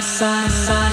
side, side.